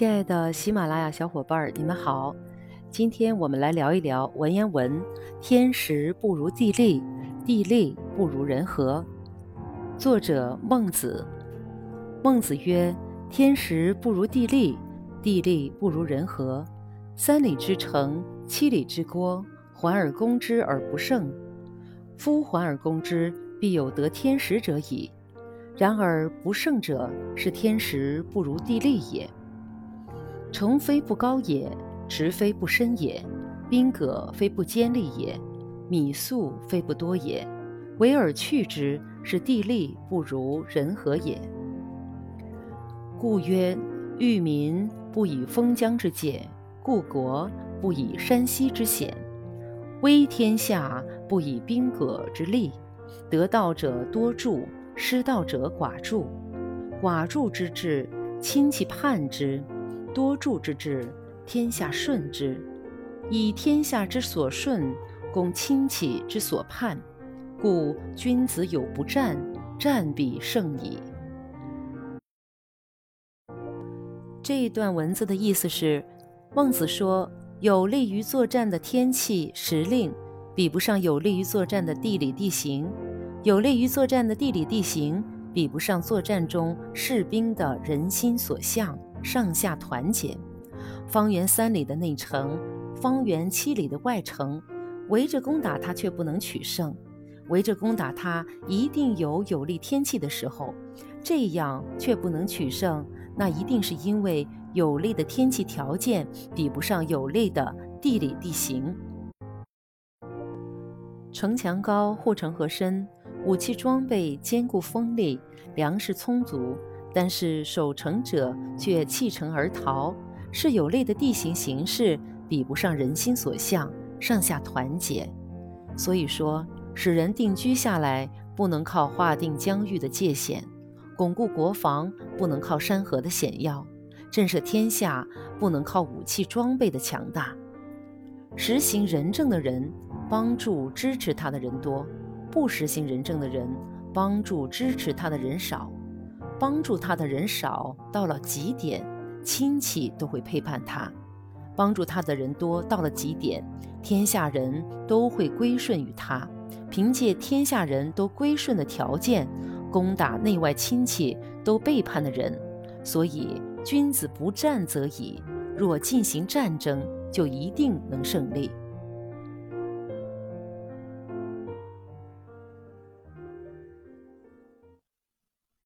亲爱的喜马拉雅小伙伴儿，你们好。今天我们来聊一聊文言文：“天时不如地利，地利不如人和。”作者孟子。孟子曰：“天时不如地利，地利不如人和。三里之城，七里之郭，环而攻之而不胜。夫环而攻之，必有得天时者矣。然而不胜者，是天时不如地利也。”城非不高也，池非不深也，兵戈非不坚利也，米粟非不多也，唯尔去之，是地利不如人和也。故曰：欲民不以封疆之界，故国不以山溪之险，威天下不以兵戈之利。得道者多助，失道者寡助。寡助之至，亲戚叛之。多助之治，天下顺之；以天下之所顺，攻亲戚之所畔，故君子有不战，战必胜矣。这一段文字的意思是，孟子说，有利于作战的天气时令，比不上有利于作战的地理地形；有利于作战的地理地形，比不上作战中士兵的人心所向。上下团结，方圆三里的内城，方圆七里的外城，围着攻打他却不能取胜。围着攻打他，一定有有利天气的时候，这样却不能取胜，那一定是因为有利的天气条件比不上有利的地理地形。城墙高，护城河深，武器装备坚固锋利，粮食充足。但是守城者却弃城而逃，是有利的地形形势比不上人心所向，上下团结。所以说，使人定居下来不能靠划定疆域的界限，巩固国防不能靠山河的险要，震慑天下不能靠武器装备的强大。实行仁政的人，帮助支持他的人多；不实行仁政的人，帮助支持他的人少。帮助他的人少，到了极点，亲戚都会背叛他；帮助他的人多，到了极点，天下人都会归顺于他。凭借天下人都归顺的条件，攻打内外亲戚都背叛的人。所以，君子不战则已，若进行战争，就一定能胜利。